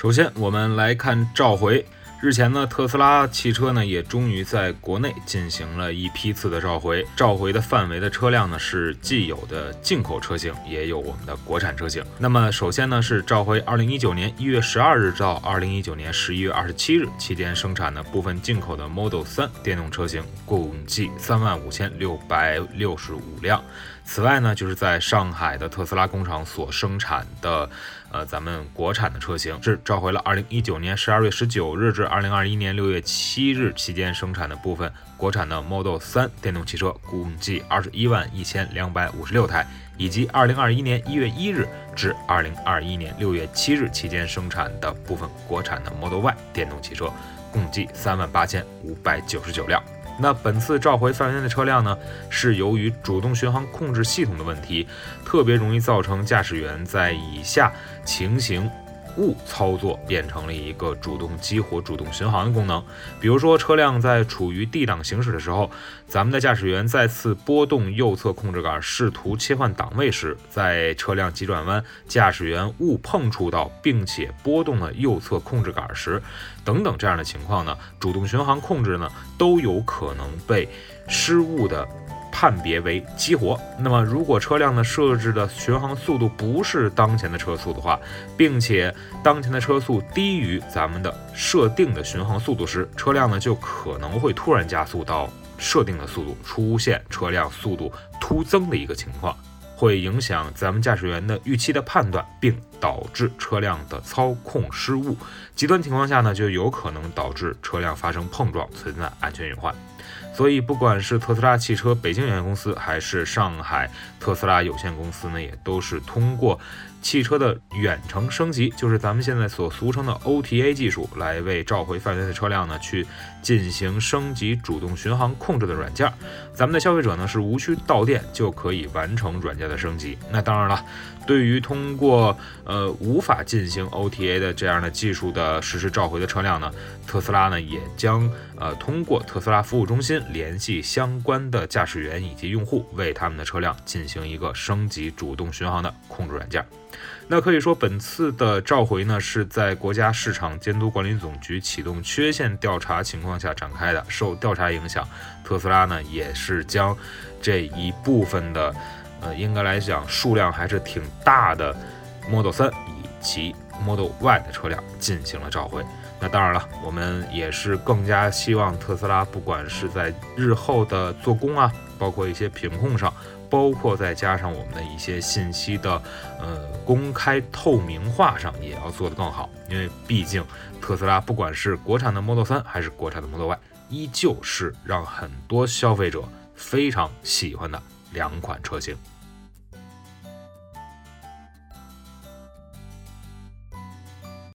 首先，我们来看召回。日前呢，特斯拉汽车呢也终于在国内进行了一批次的召回。召回的范围的车辆呢是既有的进口车型，也有我们的国产车型。那么，首先呢是召回2019年1月12日到2019年11月27日期间生产的部分进口的 Model 3电动车型，共计35,665辆。此外呢，就是在上海的特斯拉工厂所生产的，呃，咱们国产的车型是召回了2019年12月19日至2021年6月7日期间生产的部分国产的 Model 3电动汽车，共计21万1256台，以及2021年1月1日至2021年6月7日期间生产的部分国产的 Model Y 电动汽车，共计3万8599辆。那本次召回范围内的车辆呢，是由于主动巡航控制系统的问题，特别容易造成驾驶员在以下情形。误操作变成了一个主动激活、主动巡航的功能。比如说，车辆在处于 D 档行驶的时候，咱们的驾驶员再次拨动右侧控制杆，试图切换档位时，在车辆急转弯，驾驶员误碰触到并且拨动了右侧控制杆时，等等这样的情况呢，主动巡航控制呢都有可能被失误的。判别为激活。那么，如果车辆呢设置的巡航速度不是当前的车速的话，并且当前的车速低于咱们的设定的巡航速度时，车辆呢就可能会突然加速到设定的速度，出现车辆速度突增的一个情况，会影响咱们驾驶员的预期的判断，并导致车辆的操控失误。极端情况下呢，就有可能导致车辆发生碰撞，存在安全隐患。所以，不管是特斯拉汽车北京有限公司，还是上海特斯拉有限公司呢，也都是通过汽车的远程升级，就是咱们现在所俗称的 OTA 技术，来为召回范围的车辆呢去进行升级主动巡航控制的软件。咱们的消费者呢是无需到店就可以完成软件的升级。那当然了，对于通过呃无法进行 OTA 的这样的技术的实施召回的车辆呢，特斯拉呢也将呃通过特斯拉服务中心。联系相关的驾驶员以及用户，为他们的车辆进行一个升级主动巡航的控制软件。那可以说，本次的召回呢，是在国家市场监督管理总局启动缺陷调查情况下展开的。受调查影响，特斯拉呢也是将这一部分的，呃，应该来讲数量还是挺大的 Model 3以及 Model Y 的车辆进行了召回。那当然了，我们也是更加希望特斯拉，不管是在日后的做工啊，包括一些品控上，包括再加上我们的一些信息的呃公开透明化上，也要做得更好。因为毕竟特斯拉不管是国产的 Model 3还是国产的 Model Y，依旧是让很多消费者非常喜欢的两款车型。